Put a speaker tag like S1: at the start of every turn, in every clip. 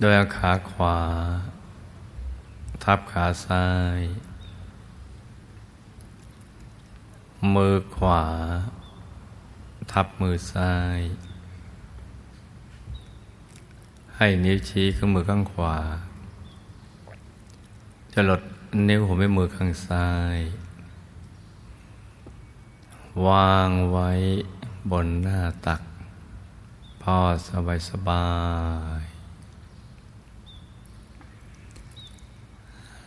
S1: โดยเอาขาขวา ทับขาซ้าย มือขวา ทับมือซ้าย ให้นิ้วชี้ข้างมือข้างขวา จะลดนิ้วหัวแม่มือข้างซ้าย วางไว้บนหน้าตัก พอสบายสบาย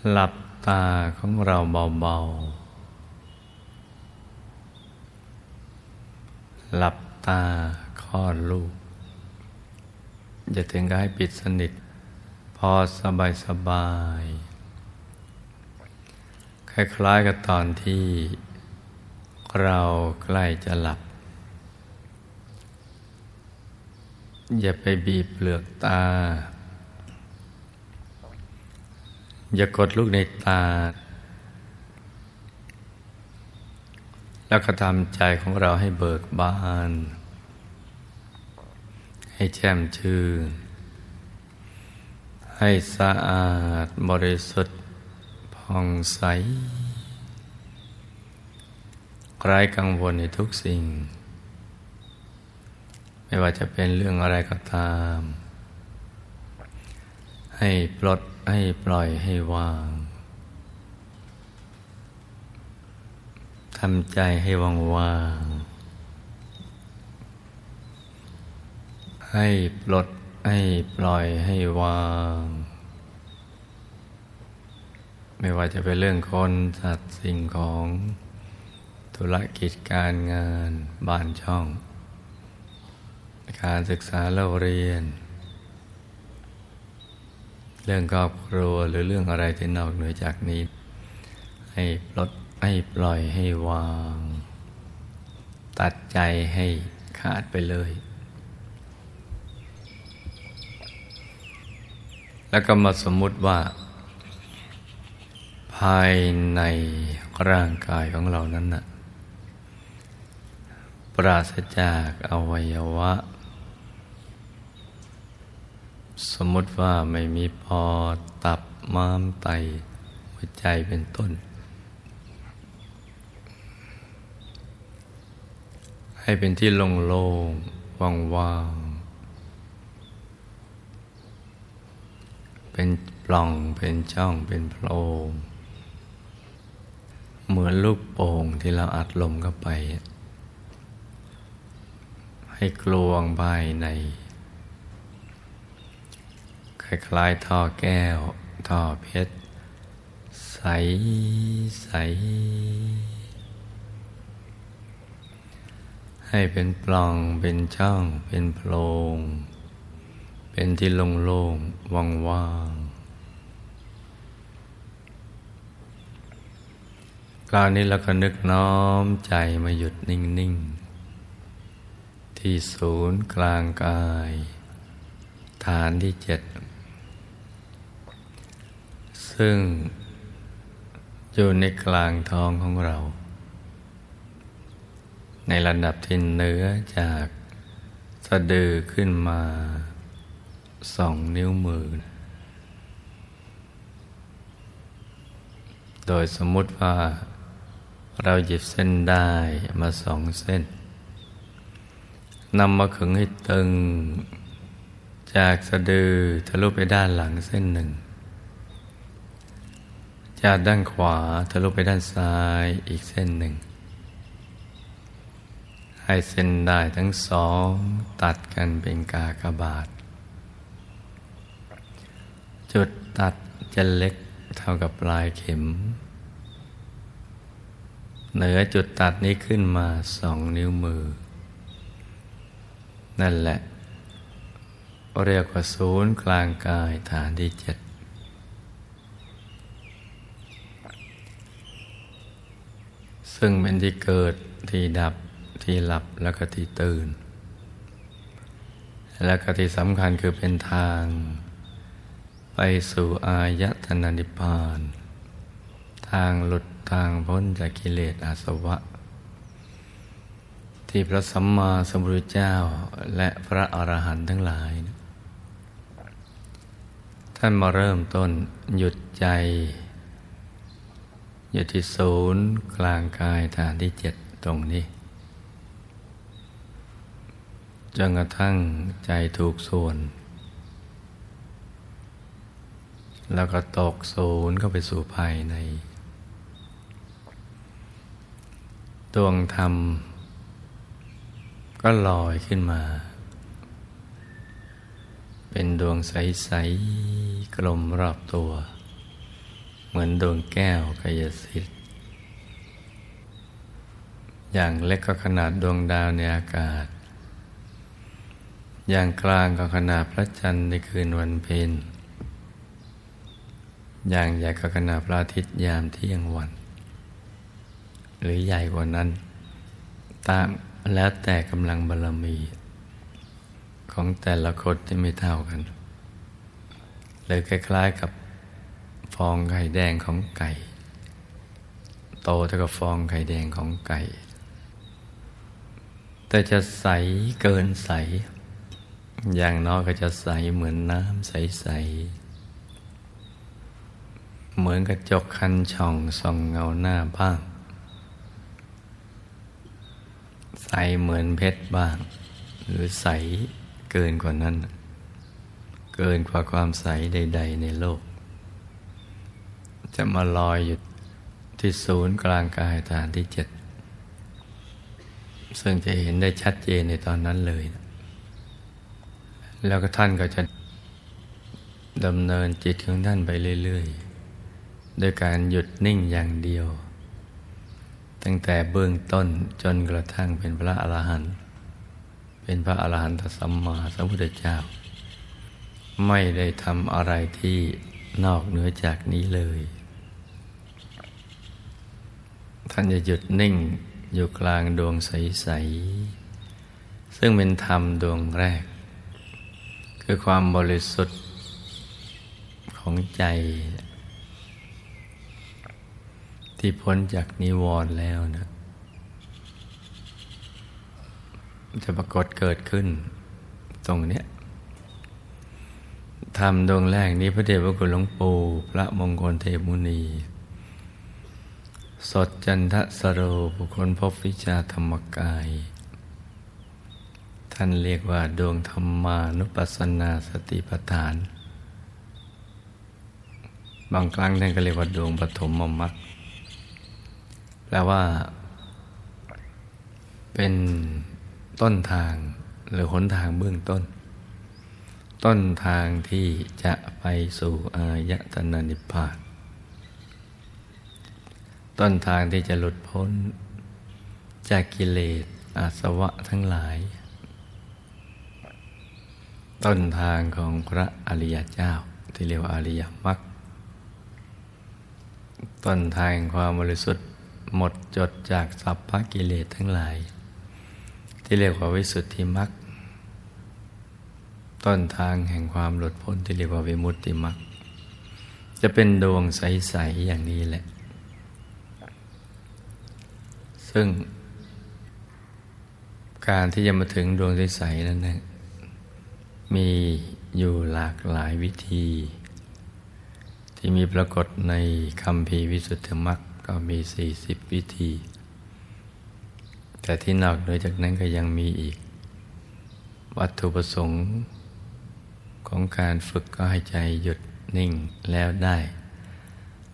S1: หลับตาของเราเบาๆ หลับตาคลอดลูกอย่าถึงกับให้ปิดสนิท พอสบายสบาย คล้ายๆกับตอนที่เราใกล้จะหลับ อย่าไปบีบเปลือกตา อย่ากดลูกในตา แล้วก็ทำใจของเราให้เบิกบาน ให้แจ่มชื่น ให้สะอาดบริสุทธิ์ผ่องใสไร้กังวลในทุกสิ่ง ไม่ว่าจะเป็นเรื่องอะไรก็ตาม ให้ปลด ให้ปล่อยให้วางทำใจให้ว่างว่างให้ปลดให้ปล่อยให้วาง ไม่ว่าจะเป็นเรื่องคนสัตว์สิ่งของธุรกิจการงานบ้านช่อง การศึกษาเราเรียน รื่องครอบครัวหรือเรื่องอะไรที่นอกเหนือจากนี้ ให้ปลดให้ปล่อยให้วาง ตัดใจให้ขาดไปเลย แล้วก็มาสมมุติว่า ภายในร่างกายของเรานั้นนะ่ะปราศจากอวัยวะ สมมติว่าไม่มีพอตับม้ามไต หัวใจเป็นต้น ให้เป็นที่โล่งๆว่างๆ เป็นปล่องเป็นช่องเป็นโพรงเหมือนลูกโป่งที่เราอัดลมเข้าไป ให้กลวงภายใน คล้ายๆท่อแก้ว ท่อเพชร ใสใส ให้เป็นปล่องเป็นช่อง เป็นโพรง เป็นที่โล่งๆว่างๆคราวนี้เราก็นึกน้อมใจมาหยุดนิ่ง ๆ ที่ศูนย์กลางกาย ฐานที่เจ็ด ซึ่งอยู่ในกลางท้องของเรา ในระดับที่เนื้อจากสะดือขึ้นมาสองนิ้วมือ โดยสมมุติว่าเราหยิบเส้นได้มาสองเส้นนำมาขึงให้ตึง จากสะดือทะลุไปด้านหลังเส้นหนึ่ง จากด้านขวาทะลุไปด้านซ้ายอีกเส้นหนึ่ง ให้เส้นได้ทั้งสองตัดกันเป็นกากบาท จุดตัดจะเล็กเท่ากับปลายเข็ม เหนือจุดตัดนี้ขึ้นมาสองนิ้วมือ นั่นแหละ เรียกว่าศูนย์กลางกายฐานที่เจ็ด ซึ่งเป็นที่เกิดที่ดับที่หลับแล้วก็ที่ตื่น แล้วก็ที่สำคัญคือเป็นทาง ไปสู่อายตนะนิพพาน ทางหลุดทางพ้นจากกิเลสอาสวะ ที่พระสัมมาสัมพุทธเจ้าและพระอรหันต์ทั้งหลาย ท่านมาเริ่มต้นหยุดใจ อยู่ที่ศูนย์กลางกายฐานที่เจ็ดตรงนี้จนกระทั่งใจถูกส่วน แล้วก็ตกศูนย์เข้าไปสู่ภายในดวงธรรม ก็ลอยขึ้นมา เป็นดวงใส ๆ กลมรอบตัว เหมือนดวงแก้วกายสิทธิ์ อย่างเล็กก็ขนาดดวงดาวในอากาศ อย่างกลางก็ขนาดพระจันทร์ในคืนวันเพ็ญอย่างใหญ่ก็ขนาดพระอาทิตย์ยามเที่ยงวัน หรือใหญ่กว่านั้น ตามแล้วแต่กำลังบารมี ของแต่ละคนที่ไม่เท่ากัน เลยคล้ายๆกับ องไข่แดงของไก่ โตเท่ากับฟองไข่แดงของไก่ แต่จะใสเกินใส อย่างน้อยก็จะใสเหมือนน้ำใส ๆ เหมือนกระจกคันช่องส่องเงาหน้าบ้าง ใสเหมือนเพชรบ้าง หรือใสเกินกว่านั้น เกินกว่าความใสใด ๆ ในโลก จะมาลอยอยู่ที่ศูนย์กลางกายฐานที่เจ็ดซึ่งจะเห็นได้ชัดเจนในตอนนั้นเลย แล้วก็ท่านก็จะดำเนินจิตของท่านไปเรื่อยๆโดยการหยุดนิ่งอย่างเดียว ตั้งแต่เบื้องต้นจนกระทั่งเป็นพระอรหันต์เป็นพระอรหันตสัมมาสัมพุทธเจ้า ไม่ได้ทำอะไรที่นอกเหนือจากนี้เลย ท่านจะหยุดนิ่งอยู่กลางดวงใส ๆ ซึ่งเป็นธรรมดวงแรก คือความบริสุทธิ์ของใจ ที่พ้นจากนิวรณ์แล้วนะจะปรากฏเกิดขึ้นตรงเนี้ยธรรมดวงแรกนี้พระเดชพระคุณหลวงปู่พระมงคลเทพมุนี สดจันทสโรบุคคลพบวิชาธรรมกาย ท่านเรียกว่าดวงธรรมานุปัสสนาสติปัฏฐาน บางครั้งท่านก็เรียกว่าดวงปฐมมมัคแปลว่า เป็นต้นทางหรือหนทางเบื้องต้น ต้นทางที่จะไปสู่อายตนะนิพพาน ต้นทางที่จะหลุดพ้น จากกิเลสอาสวะทั้งหลาย ต้นทางของพระอริยเจ้าที่เรียกว่าอริยมรรคต้นทางความบริสุทธิ์หมดจดจากสัพพกิเลสทั้งหลาย ที่เรียกว่าวิสุทธิมรรคต้นทางแห่งความหลุดพ้นที่เรียกว่าวิมุตติมรรคจะเป็นดวงใส ๆ อย่างนี้แหละ ซึ่ง การที่จะมาถึงดวงใสๆนั้นนะมีอยู่หลากหลายวิธี ที่มีปรากฏในคำพีวิสุทธิมรรคก็มีสี่สิบวิธี แต่ที่นอกเหนือจากนั้นก็ยังมีอีก วัตถุประสงค์ของการฝึกก็ให้ใจหยุดนิ่งแล้วได้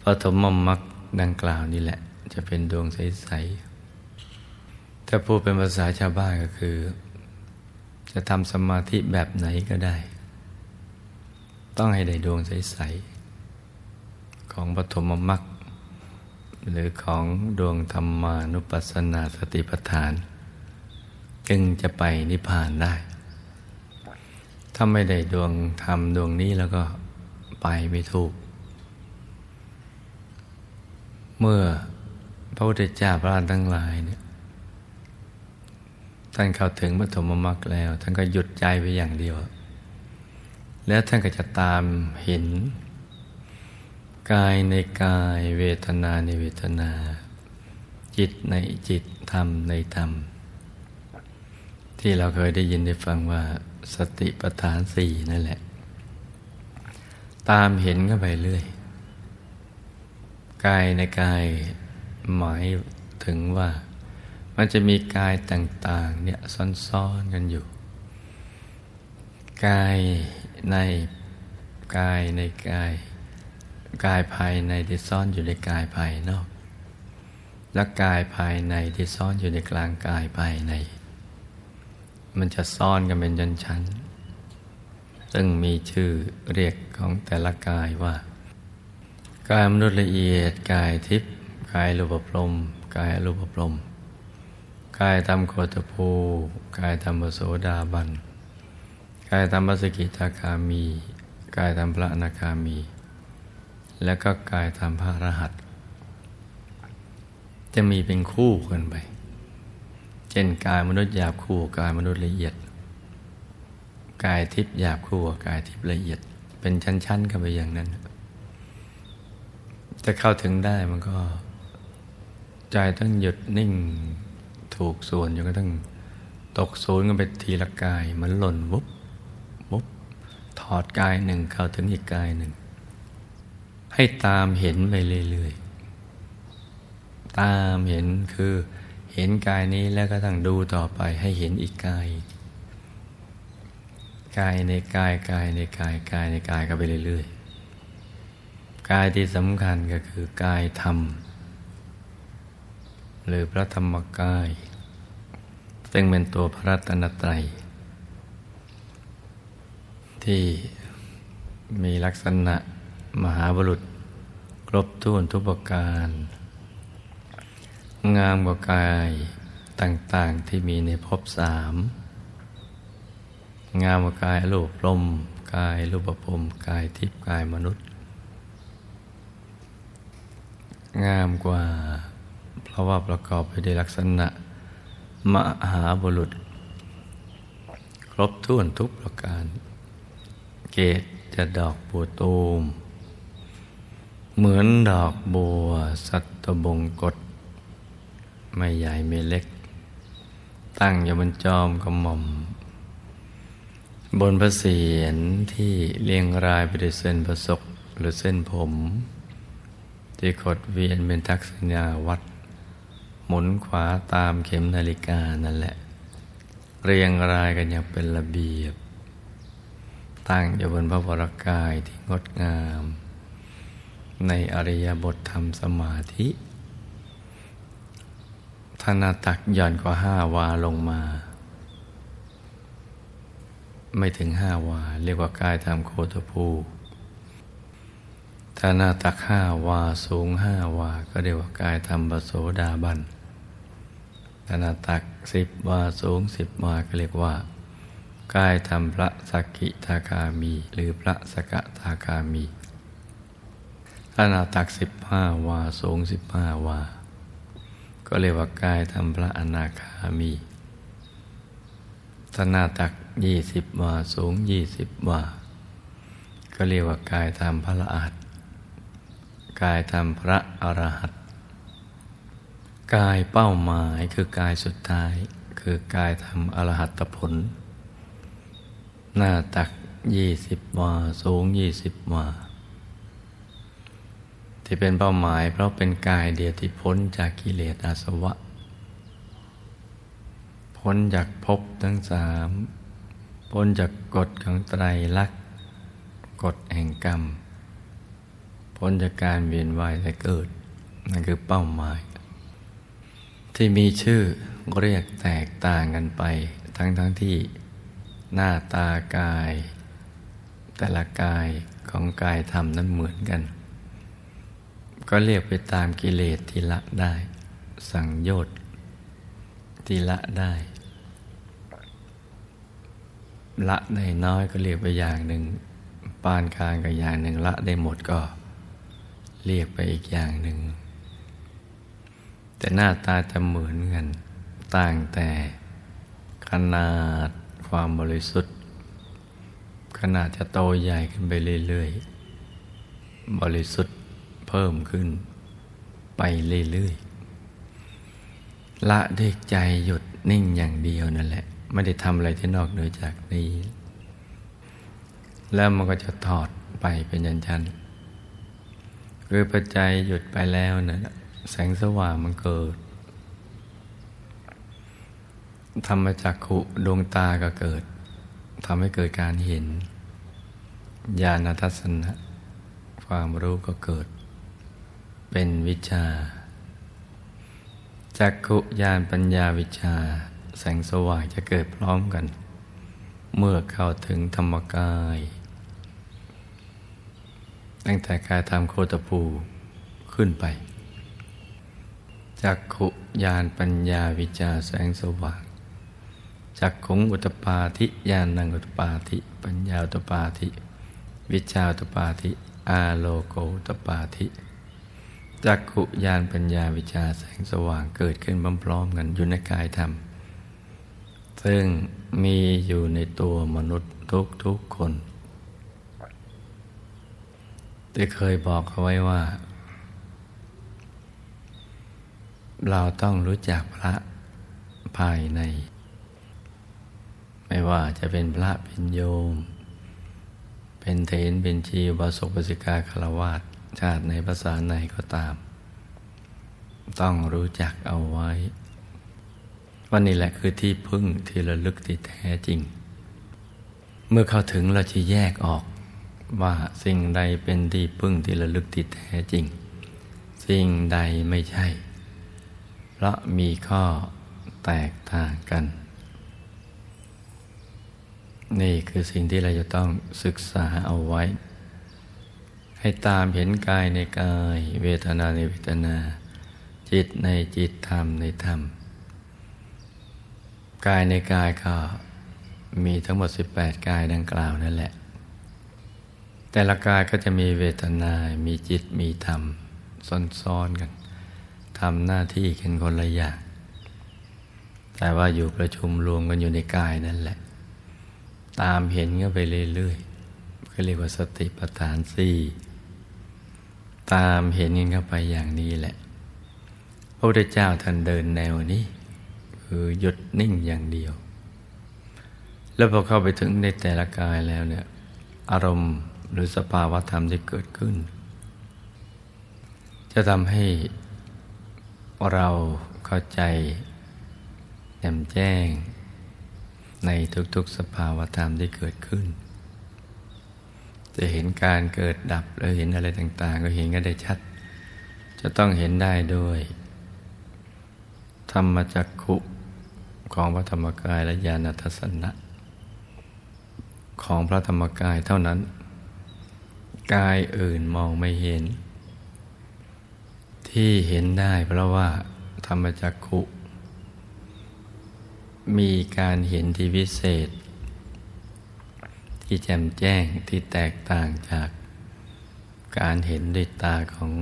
S1: พระธรรมมรรคดังกล่าวนี่แหละ จะเป็นดวงใส ๆ ถ้าพูดเป็นภาษาชาวบ้านก็คือ จะทำสมาธิแบบไหนก็ได้ ต้องให้ได้ดวงใส ๆ ของปฐมมรรคหรือของดวงธรรมานุปัสสนาสติปัฏฐาน จึงจะไปนิพพานได้ ถ้าไม่ได้ดวงธรรมดวงนี้แล้วก็ไปไม่ถูก เมื่อพระพุทธเจ้าพระรหันต์ทั้งหลายเนี่ย ท่านเข้าถึงปฐมมรรคแล้ว ท่านก็หยุดใจไปอย่างเดียว แล้วท่านก็จะตามเห็น กายในกายเวทนาในเวทนา จิตในจิตธรรมในธรรม ที่เราเคยได้ยินได้ฟังว่าสติปัฏฐานสี่นั่นแหละ ตามเห็นก็ไปเรื่อย กายในกายหมายถึงว่า มันจะมีกายต่างๆเนี่ยซ้อนๆกันอยู่ กายในกายในกาย กายภายในที่ซ่อนอยู่ในกายภายนอก และกายภายในที่ซ่อนอยู่ในกลางกายภายใน มันจะซ่อนกันเป็นชั้นชั้นซึ่งมีชื่อเรียกของแต่ละกายว่า กายมนุษย์ละเอียด กายทิพย์กายรูปพรมกายรูปพรม กายทำโคตภูกายทำโสดาบัน กายทำมัสกิทาคามี กายทำพระนาคามี แล้วก็กายทำพระรหัส จะมีเป็นคู่กันไป เช่นกายมนุษย์หยาบคู่กายมนุษย์ละเอียด กายทิพย์หยาบคู่กายทิพย์ละเอียด เป็นชั้นๆกันไปอย่างนั้น จะเข้าถึงได้มันก็ ใจต้องหยุดนิ่ง ถูกส่วนจนกระทั่งตกศูนย์กันไปทีละกาย มันหล่นวุบวุบถอดกายหนึ่งเข้าถึงอีกกายหนึ่ง ให้ตามเห็นไปเรื่อยๆ ตามเห็นคือเห็นกายนี้แล้วก็ต้งดูต่อไปให้เห็นอีกกาย กายในกายกายในกายกายในกายก็ไปเรื่อยๆ กายที่สำคัญก็คือกายธรรม หรือพระธรรมกาย ซึ่งเป็นตัวพระรัตนตรัย ที่มีลักษณะมหาบุรุษ ครบถ้วนทุกประการ งามกว่ากายต่างๆที่มีในภพสาม งามกว่ากายรูปลมกายรูปภพกายทิพย์กายมนุษย์ งามกว่า พราะว่าประกอบไปด้วยลักษณะ มหาบุรุษ ครบถ้วนทุกประการ เกตจะดอกบัวตูม เหมือนดอกบัวสัตบงกฎไม่ใหญ่ไม่เล็ก ตั้งอยู่บนจอมกระหม่อม บนพระเศียรที่เรียงรายไปด้วยเส้นประศกหรือเส้นผม ที่ขดเวียนเป็นทักษณาวัด หมุนขวาตามเข็มนาฬิกานั่นแหละ เรียงรายกันอย่างเป็นระเบียบ ตั้งอยู่บนพระวรากายที่งดงาม ในอริยบทธรรมสมาธิธนาตักย่อนกว่าห้าวาลงมา ไม่ถึงห้าวา เรียกว่ากายธรรมโคตภูถ้านาตักห้าวาสูงห้าวา ก็เรียกว่ากายธรรมบโสดาบัน ขนาดตักสิบวาสูงสิบวาก็เรียกว่ากายธรรมพระสกิทาคามี หรือพระสกทาคามีขนาดตักสิบห้าวาสูงสิบห้าวา ก็เรียกว่ากายธรรมพระอนาคามีขนาดตักยี่สิบวาสูงยี่สิบวา ก็เรียกว่ากายธรรมพระละอัดกายธรรมพระอรหัต กายเป้าหมายคือกายสุดท้าย คือกายทำอรหัตผล หน้าตักยี่สิบวา สูงยี่สิบวา ที่เป็นเป้าหมายเพราะเป็นกายเดียวที่พ้นจากกิเลสอาสวะ พ้นจากภพทั้งสาม พ้นจากกฎของไตรลักษณ์กฎแห่งกรรม พ้นจากการเวียนว่ายและเกิด นั่นคือเป้าหมาย ที่มีชื่อเรียกแตกต่างกันไป ทั้งทั้งที่หน้าตากาย แต่ละกายของกายธรรมนั้นเหมือนกัน ก็เรียกไปตามกิเลสที่ละได้ สังโยชน์ที่ละได้ ละได้น้อยก็เรียกไปอย่างหนึ่งปานกลางกับอย่างหนึ่งละได้หมดก็เรียกไปอีกอย่างหนึ่ง แต่หน้าตาจะเหมือนกัน ต่างแต่ขนาดความบริสุทธิ์ ขนาดจะโตใหญ่ขึ้นไปเรื่อยๆ บริสุทธิ์เพิ่มขึ้น ไปเรื่อยๆ ละด้วยใจหยุดนิ่งอย่างเดียวนั่นแหละ ไม่ได้ทำอะไรที่นอกเหนือจากนี้ แล้วมันก็จะถอดไปเป็นยันชันคือปัจจัยหยุดไปแล้วนะ่ะ แสงสว่างมันเกิด ธรรมจักขุดวงตาก็เกิดทำให้เกิดการเห็น ญาณทัศนะความรู้ก็เกิด เป็นวิชาจักขุญาณปัญญาวิชา แสงสว่างจะเกิดพร้อมกัน เมื่อเข้าถึงธรรมกาย ตั้งแต่กายทำโคตปูขึ้นไป จักขุญาณปัญญาวิชาแสงสว่างจักขุงอุตปาธิญาณังอุตปาธิ ปัญญาอุตปาธิ วิชาอุตปาธิ อาโลโกอุตปาธิจักขุญาณปัญญาวิชาแสงสว่างเกิดขึ้นพร้อมๆกันอยู่ในกายธรรม ซึ่งมีอยู่ในตัวมนุษย์ทุกๆคนที่เคยบอกเขาไว้ว่า เราต้องรู้จักพระภายใน ไม่ว่าจะเป็นพระเป็นโยม เป็นเทนเป็นชีวสกปสิกาคารวาสชาติในภาษาไหนก็ตาม ต้องรู้จักเอาไว้ว่านี่แหละคือที่พึ่งที่ระลึกที่แท้จริง เมื่อเข้าถึงเราจะแยกออกว่าสิ่งใดเป็นที่พึ่งที่ระลึกที่แท้จริง สิ่งใดไม่ใช่ ราะมีข้อแตกต่างกัน นี่คือสิ่งที่เราจะต้องศึกษาเอาไว้ ให้ตามเห็นกายในกาย เวทนาในเวทนา จิตในจิตธรรมในธรรม กายในกายก็มีทั้งหมด 18 กายดังกล่าวนั่นแหละ แต่ละกายก็จะมีเวทนา มีจิตมีธรรมซ้อนๆกัน ทำหน้าที่กันคนละอย่างแต่ว่าอยู่ประชุมรวมกันอยู่ในกายนั่นแหละ ตามเห็นก็ไปเรื่อยๆก็เรียกว่าสติปัฏฐานสี่ตามเห็นกันเข้าไปอย่างนี้แหละ พระพุทธเจ้าท่านเดินแนวนี้ คือหยุดนิ่งอย่างเดียว แล้วพอเข้าไปถึงในแต่ละกายแล้วเนี่ย อารมณ์หรือสภาวะธรรมที่เกิดขึ้น จะทำให้ เราเข้าใจแจ่มแจ้ง ในทุกๆสภาวธรรมที่เกิดขึ้น จะเห็นการเกิดดับแล้วเห็นอะไรต่าง ๆ ก็เห็นกันได้ชัด จะต้องเห็นได้ด้วย ธรรมจักขุของพระธรรมกายและญาณทัศนะ ของพระธรรมกายเท่านั้น กายอื่นมองไม่เห็น ที่เห็นได้เพราะว่าธรรมจักขุมีการเห็นที่วิเศษ ที่แจ่มแจ้งที่แตกต่างจากการเห็นด้วยตาของ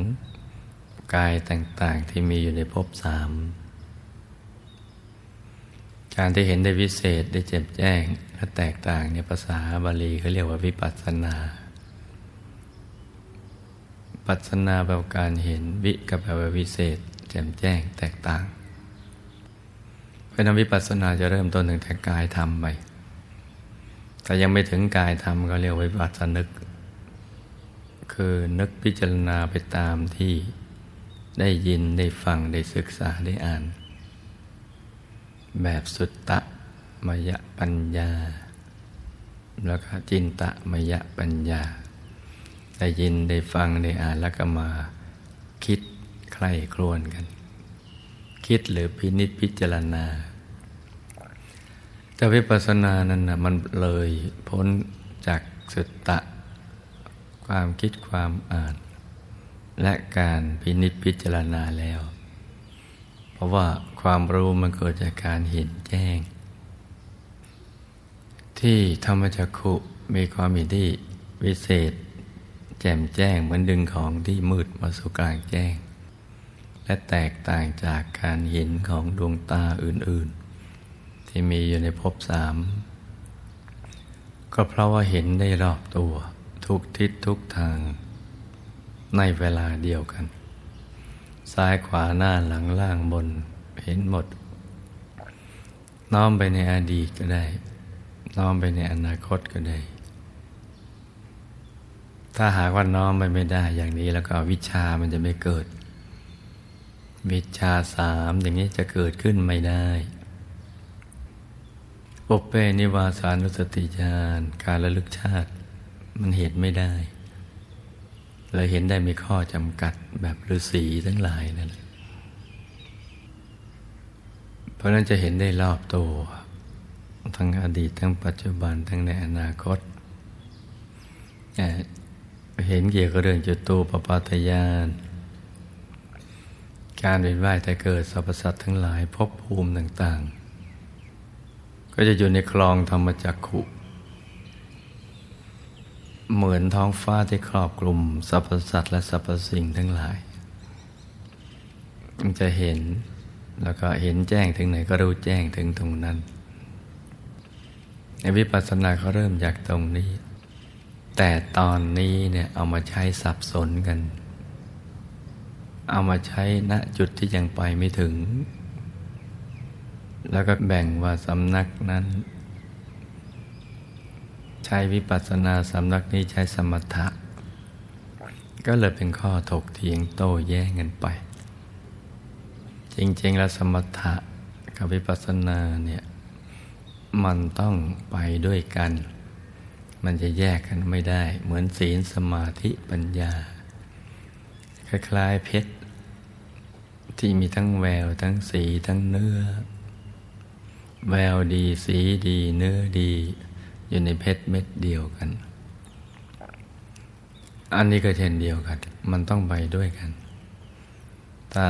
S1: กายต่างๆที่มีอยู่ในภพสาม การที่เห็นได้วิเศษได้แจ่มแจ้งและแตกต่างในภาษาบาลีเขาเรียกว่าวิปัสสนา ปัสนาแปลว่าการเห็นวิกับแปลว่าวิเศษ แจ่มแจ้งแตกต่างเพราะนั้นวิปัสสนาจะเริ่มต้นตั้งแต่กายธรรมไปแต่ยังไม่ถึงกายธรรมก็เรียกวิปัสสนึก คือนึกพิจารณาไปตามที่ได้ยินได้ฟังได้ศึกษาได้อ่าน แบบสุตตะมยะปัญญา แล้วก็จินตะมยะปัญญา ได้ยินได้ฟังได้อ่านแล้วก็มา คิดใคร่ครวญกัน คิดหรือพินิจพิจารณา แต่วิปัสสนานั้นนะมันเลยพ้นจากสุตตะ ความคิดความอ่าน และการพินิจพิจารณาแล้ว เพราะว่าความรู้มันเกิดจากการเห็นแจ้งทที่ธรรมจักขุมีความมีที่วิเศษ แจ่มแจ้งเหมือนดึงของที่มืดมาสู่กลางแจ้ง และแตกต่างจากการเห็นของดวงตาอื่นๆ ที่มีอยู่ในภพสามก็เพราะว่าเห็นได้รอบตัวทุกทิศทุกทาง ในเวลาเดียวกัน ซ้ายขวาหน้าหลังล่างบนเห็นหมด น้อมไปในอดีตก็ได้ น้อมไปในอนาคตก็ได้ ถ้าหากว่าน้อมไปไม่ได้อย่างนี้แล้วก็วิชามันจะไม่เกิด วิชาสามอย่างนี้จะเกิดขึ้นไม่ได้ปุเปนิวาสานุสติญาณการระลึกชาติ มันเห็นไม่ได้เลยเห็นได้มีข้อจำกัดแบบฤาษีทั้งหลายนั่นแหละเพราะนั้นจะเห็นได้รอบตัว ทั้งอดีตทั้งปัจจุบันทั้งในอนาคต เห็นเกี่ยวกับเรื่องจุตูปปาตยานการเวียนว่ายแต่เกิดสรรพสัตว์ทั้งหลายภพภูมิต่าง ๆ ก็จะอยู่ในคลองธรรมจักขุ เหมือนท้องฟ้าที่ครอบกลุ่มสรรพสัตว์และสรรพสิ่งทั้งหลาย มันจะเห็นแล้วก็เห็นแจ้งถึงไหนก็รู้แจ้งถึงตรงนั้นในวิปัสสนาเขาเริ่มจากตรงนี้ แต่ตอนนี้เนี่ยเอามาใช้สับสนกัน เอามาใช้ณจุดที่ยังไปไม่ถึง แล้วก็แบ่งว่าสำนักนั้น ใช้วิปัสสนาสำนักนี้ใช้สมถะ ก็เลยเป็นข้อถกเถียงโต้แย้งกันไป จริง ๆ แล้วสมถะกับวิปัสสนาเนี่ยมันต้องไปด้วยกัน มันจะแยกกันไม่ได้ เหมือนศีลสมาธิปัญญา คล้ายๆเพชร ที่มีทั้งแววทั้งสีทั้งเนื้อ แววดีสีดีเนื้อดี อยู่ในเพชรเม็ดเดียวกัน อันนี้ก็เช่นเดียวกัน มันต้องไปด้วยกัน ถ้า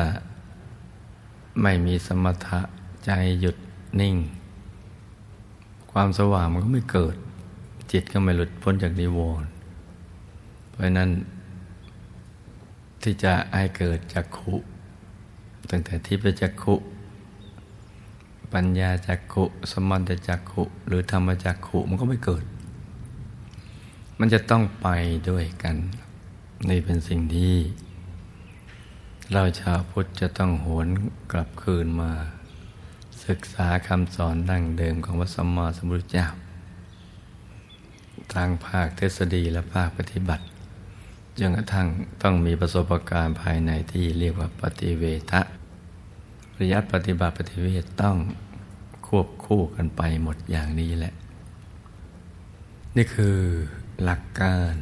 S1: ไม่มีสมถะใจหยุดนิ่ง ความสว่างมันก็ไม่เกิด จิตก็ไม่หลุดพ้นจากนิวรณ์เพราะนั้น ที่จะให้เกิดจักขุตั้งแต่ที่ไปจักขุ ปัญญาจักขุ สมันตจักขุ หรือธรรมจักขุมันก็ไม่เกิด มันจะต้องไปด้วยกัน นี่เป็นสิ่งที่ เราชาวพุทธจะต้องหวนกลับคืนมา ศึกษาคำสอนดั้งเดิมของพระสัมมาสัมพุทธเจ้า ทางภาคทฤษฎีและภาคปฏิบัติจนกระทั่งต้องมีประสบการณ์ภายในที่เรียกว่าปฏิเวทะระยะปฏิบัติปฏิเวทต้องควบคู่กันไปหมดอย่างนี้แหละ นี่คือหลักการ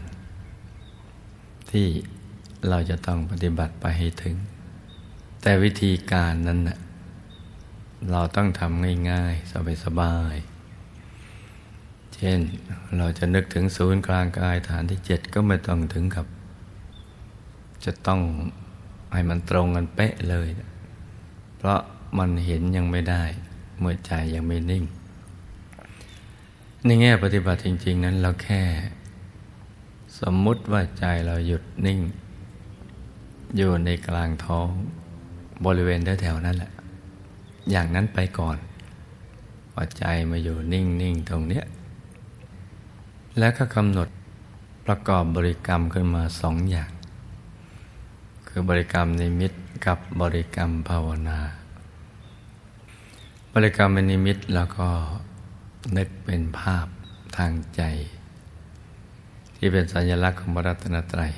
S1: ที่เราจะต้องปฏิบัติไปให้ถึง แต่วิธีการนั้นนะเราต้องทำง่ายๆ สบายๆ ช่นเราจะนึกถึงศูนย์กลางกายฐานที่เจ็ดก็ไม่ต้องถึงกับ จะต้องให้มันตรงกันเป๊ะเลย เพราะมันเห็นยังไม่ได้ เมื่อใจยังไม่นิ่ง ในแง่ปฏิบัติจริง ๆ นั้นเราแค่ สมมุติว่าใจเราหยุดนิ่ง อยู่ในกลางท้องบริเวณแถวๆนั่นแหละ อย่างนั้นไปก่อนว่าใจมาอยู่นิ่ง ๆ ตรงเนี้ย แล้วก็กำหนดประกอบบริกรรมขึ้นมาสองอย่าง คือบริกรรมนิมิตกับบริกรรมภาวนา บริกรรมเป็นนิมิตแล้วก็นึกเป็นภาพทางใจ ที่เป็นสัญลักษณ์ของพระรัตนตรัย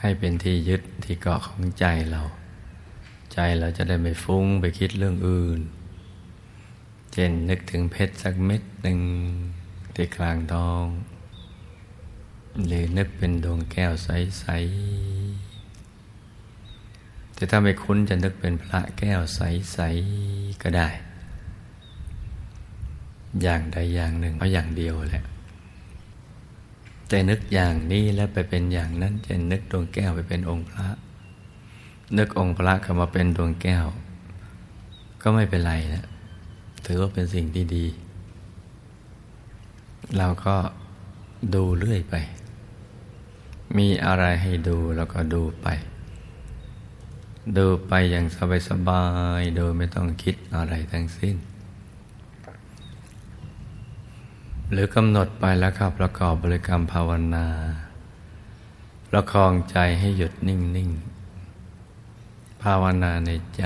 S1: ให้เป็นที่ยึดที่เกาะของใจเรา ใจเราจะได้ไม่ฟุ้งไปคิดเรื่องอื่น เช่นนึกถึงเพชรสักเม็ดหนึ่งที่กลางทอง หรือนึกเป็นดวงแก้วใส ๆ แต่ถ้าไม่คุ้นจะนึกเป็นพระแก้วใส ๆ ก็ได้ อย่างใดอย่างหนึ่งเอาอย่างเดียวแหละจะนึกอย่างนี้แล้วไปเป็นอย่างนั้นจะนึกดวงแก้วไปเป็นองค์พระ นึกองค์พระเข้ามาเป็นดวงแก้ว ก็ไม่เป็นไรนะ ถือว่าเป็นสิ่งที่ดี เราก็ดูเรื่อยไป มีอะไรให้ดูแล้วก็ดูไป ดูไปอย่างสบายๆโดยไม่ต้องคิดอะไรทั้งสิ้น หรือกำหนดไปแล้วครับประกอบบริกรรมภาวนาประคองใจให้หยุดนิ่ง ๆ ภาวนาในใจ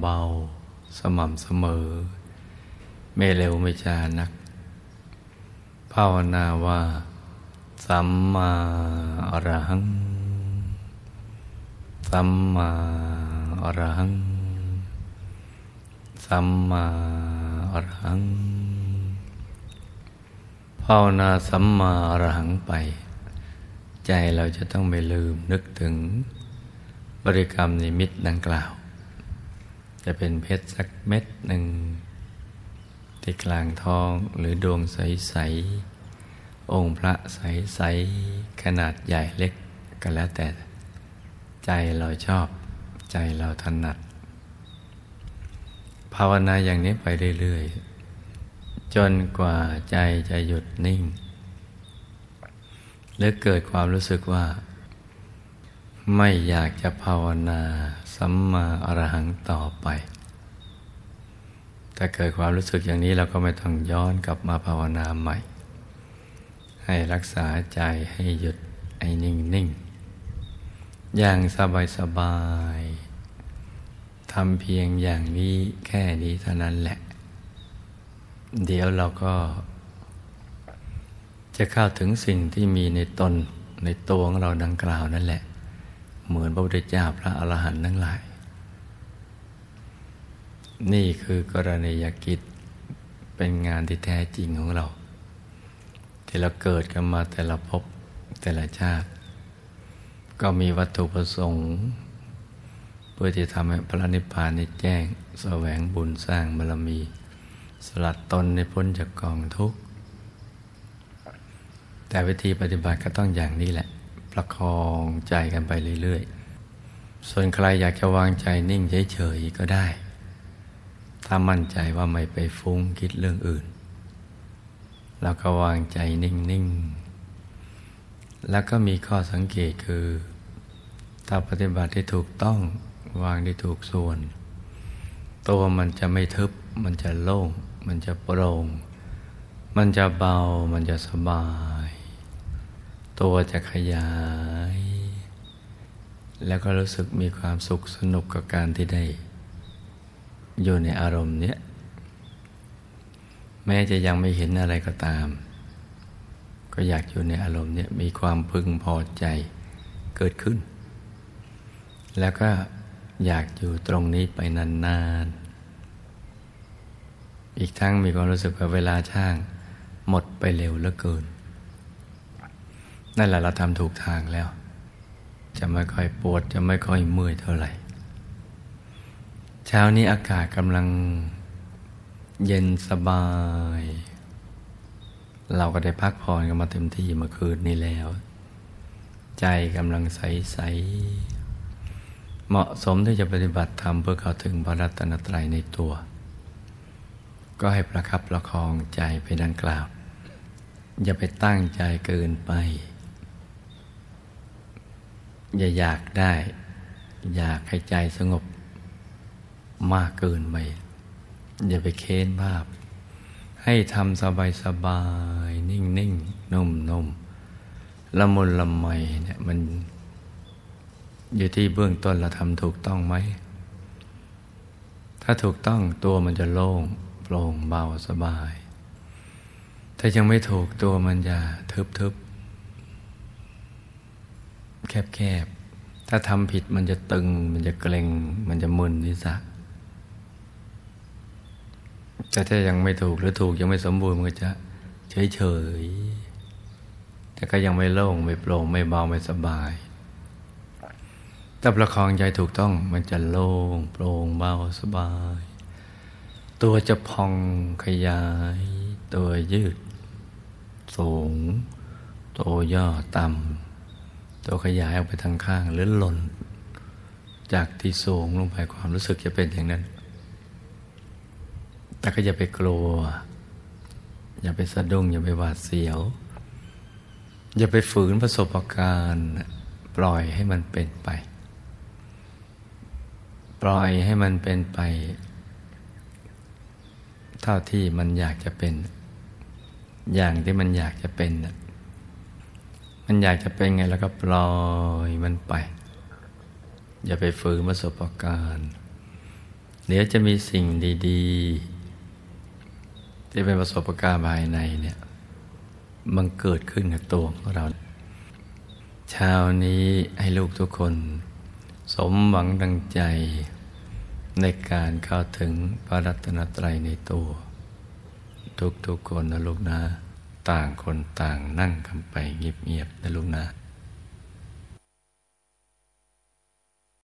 S1: เบา ๆ สม่ำเสมอ ไม่เร็วไม่ช้านัก ภาวนาว่า สัมมาอรหัง สัมมาอรหัง สัมมาอรหัง ภาวนาสัมมาอรหังไป ใจเราจะต้องไม่ลืมนึกถึงบริกรรมนิมิตดังกล่าว จะเป็นเพชรสักเม็ดหนึ่งที่กลางท้องหรือดวงใส ๆ องค์พระใส ๆ ขนาดใหญ่เล็กก็แล้วแต่ ใจเราชอบใจเราถนัด ภาวนาอย่างนี้ไปเรื่อย ๆ จนกว่าใจจะหยุดนิ่งหรือเกิดความรู้สึกว่า ไม่อยากจะภาวนาสัมมาอรหังต่อไป ถ้าเกิดความรู้สึกอย่างนี้เราก็ไม่ต้องย้อนกลับมาภาวนาใหม่ ให้รักษาใจให้หยุดไอ้นิ่งนิ่งอย่างสบายสบายทำเพียงอย่างนี้แค่นี้เท่านั้นแหละ เดี๋ยวเราก็ จะเข้าถึงสิ่งที่มีในตนในตัวของเราดังกล่าวนั่นแหละ เหมือนพระพุทธเจ้าพระอรหันต์ทั้งหลาย นี่คือกรณียกิจเป็นงานที่แท้จริงของเรา ที่เราเกิดกันมาแต่ละภพแต่ละชาติ ก็มีวัตถุประสงค์ เพื่อที่ทำให้พระนิพพานนี้แจ้งสแสวงบุญสร้างบารมี สลัดตนในพ้นจากกองทุกข์แต่วิธีปฏิบัติก็ต้องอย่างนี้แหละ ประคองใจกันไปเรื่อยๆ ส่วนใครอยากจะวางใจนิ่งเฉยๆ ก็ได้ ถ้ามั่นใจว่าไม่ไปฟุ้งคิดเรื่องอื่น แล้วก็วางใจนิ่งๆ แล้วก็มีข้อสังเกตคือ ถ้าปฏิบัติที่ถูกต้องวางที่ถูกส่วน ตัวมันจะไม่ทึบ มันจะโล่ง มันจะโปร่ง มันจะเบา มันจะสบาย ตัวจะขยาย แล้วก็รู้สึกมีความสุขสนุกกับการที่ได้ อยู่ในอารมณ์เนี้ยแม้จะยังไม่เห็นอะไรก็ตาม ก็อยากอยู่ในอารมณ์เนี้ยมีความพึงพอใจเกิดขึ้น แล้วก็อยากอยู่ตรงนี้ไปนานๆ อีกทั้งมีความรู้สึกว่าเวลาช่าง หมดไปเร็วเหลือเกิน นั่นแหละเราทำถูกทางแล้ว จะไม่ค่อยปวดจะไม่ค่อยเมื่อยเท่าไหร่ เช้านี้อากาศกำลังเย็นสบาย เราก็ได้พักผ่อนกันมาเต็มที่เมื่อคืนนี้แล้ว ใจกำลังใสใสเหมาะสมที่จะปฏิบัติธรรมเพื่อเข้าถึงพระรัตนตรัยในตัว ก็ให้ประคับประคองใจไปดังกล่าว อย่าไปตั้งใจเกินไป อย่าอยากได้ อยากให้ใจสงบมากเกินไป อย่าไปเค้นภาพ ให้ทำสบายสบายนิ่งนิ่งนุ่มนุ่มละมุนละไมเนี่ยมัน อยู่ที่เบื้องต้นเราทำถูกต้องไหม ถ้าถูกต้องตัวมันจะโล่งโปร่งเบาสบาย ถ้ายังไม่ถูกตัวมันจะทึบทึบ แคบแคบถ้าทำผิดมันจะตึง มันจะเกร็ง มันจะมึนนิสัยแต่ถ้ายังไม่ถูกหรือถูกยังไม่สมบูรณ์มันก็จะเฉยเฉยแต่ก็ยังไม่โล่งไม่โปร่งไม่เบาไม่สบาย ถ้าประคองใจถูกต้องมันจะโล่งโปร่งเบาสบาย ตัวจะพองขยาย ตัวยืด สูง ตัวย่อต่ำ ตัวขยายออกไปทางข้างหรือหล่น จากที่สูงลงไปความรู้สึกจะเป็นอย่างนั้น แต่ก็อย่าไปกลัว อย่าไปสะดุ้งอย่าไปหวาดเสียว อย่าไปฝืนประสบการณ์ปล่อยให้มันเป็นไป ปล่อยให้มันเป็นไป เท่าที่มันอยากจะเป็น อย่างที่มันอยากจะเป็น มันอยากจะเป็นไงแล้วก็ปล่อยมันไป อย่าไปฝืนประสบการณ์เดี๋ยวจะมีสิ่งดีๆ ที่เป็นประสบการณ์ภายในเนี่ยมันเกิดขึ้นกับตัวของเรา เช้านี้ให้ลูกทุกคน สมหวังดังใจในการเข้าถึงพระรัตนตรัยในตัว ทุกๆคนนะลูกนะ ต่างคนต่างนั่งกันไปเงียบๆนะลูกนะ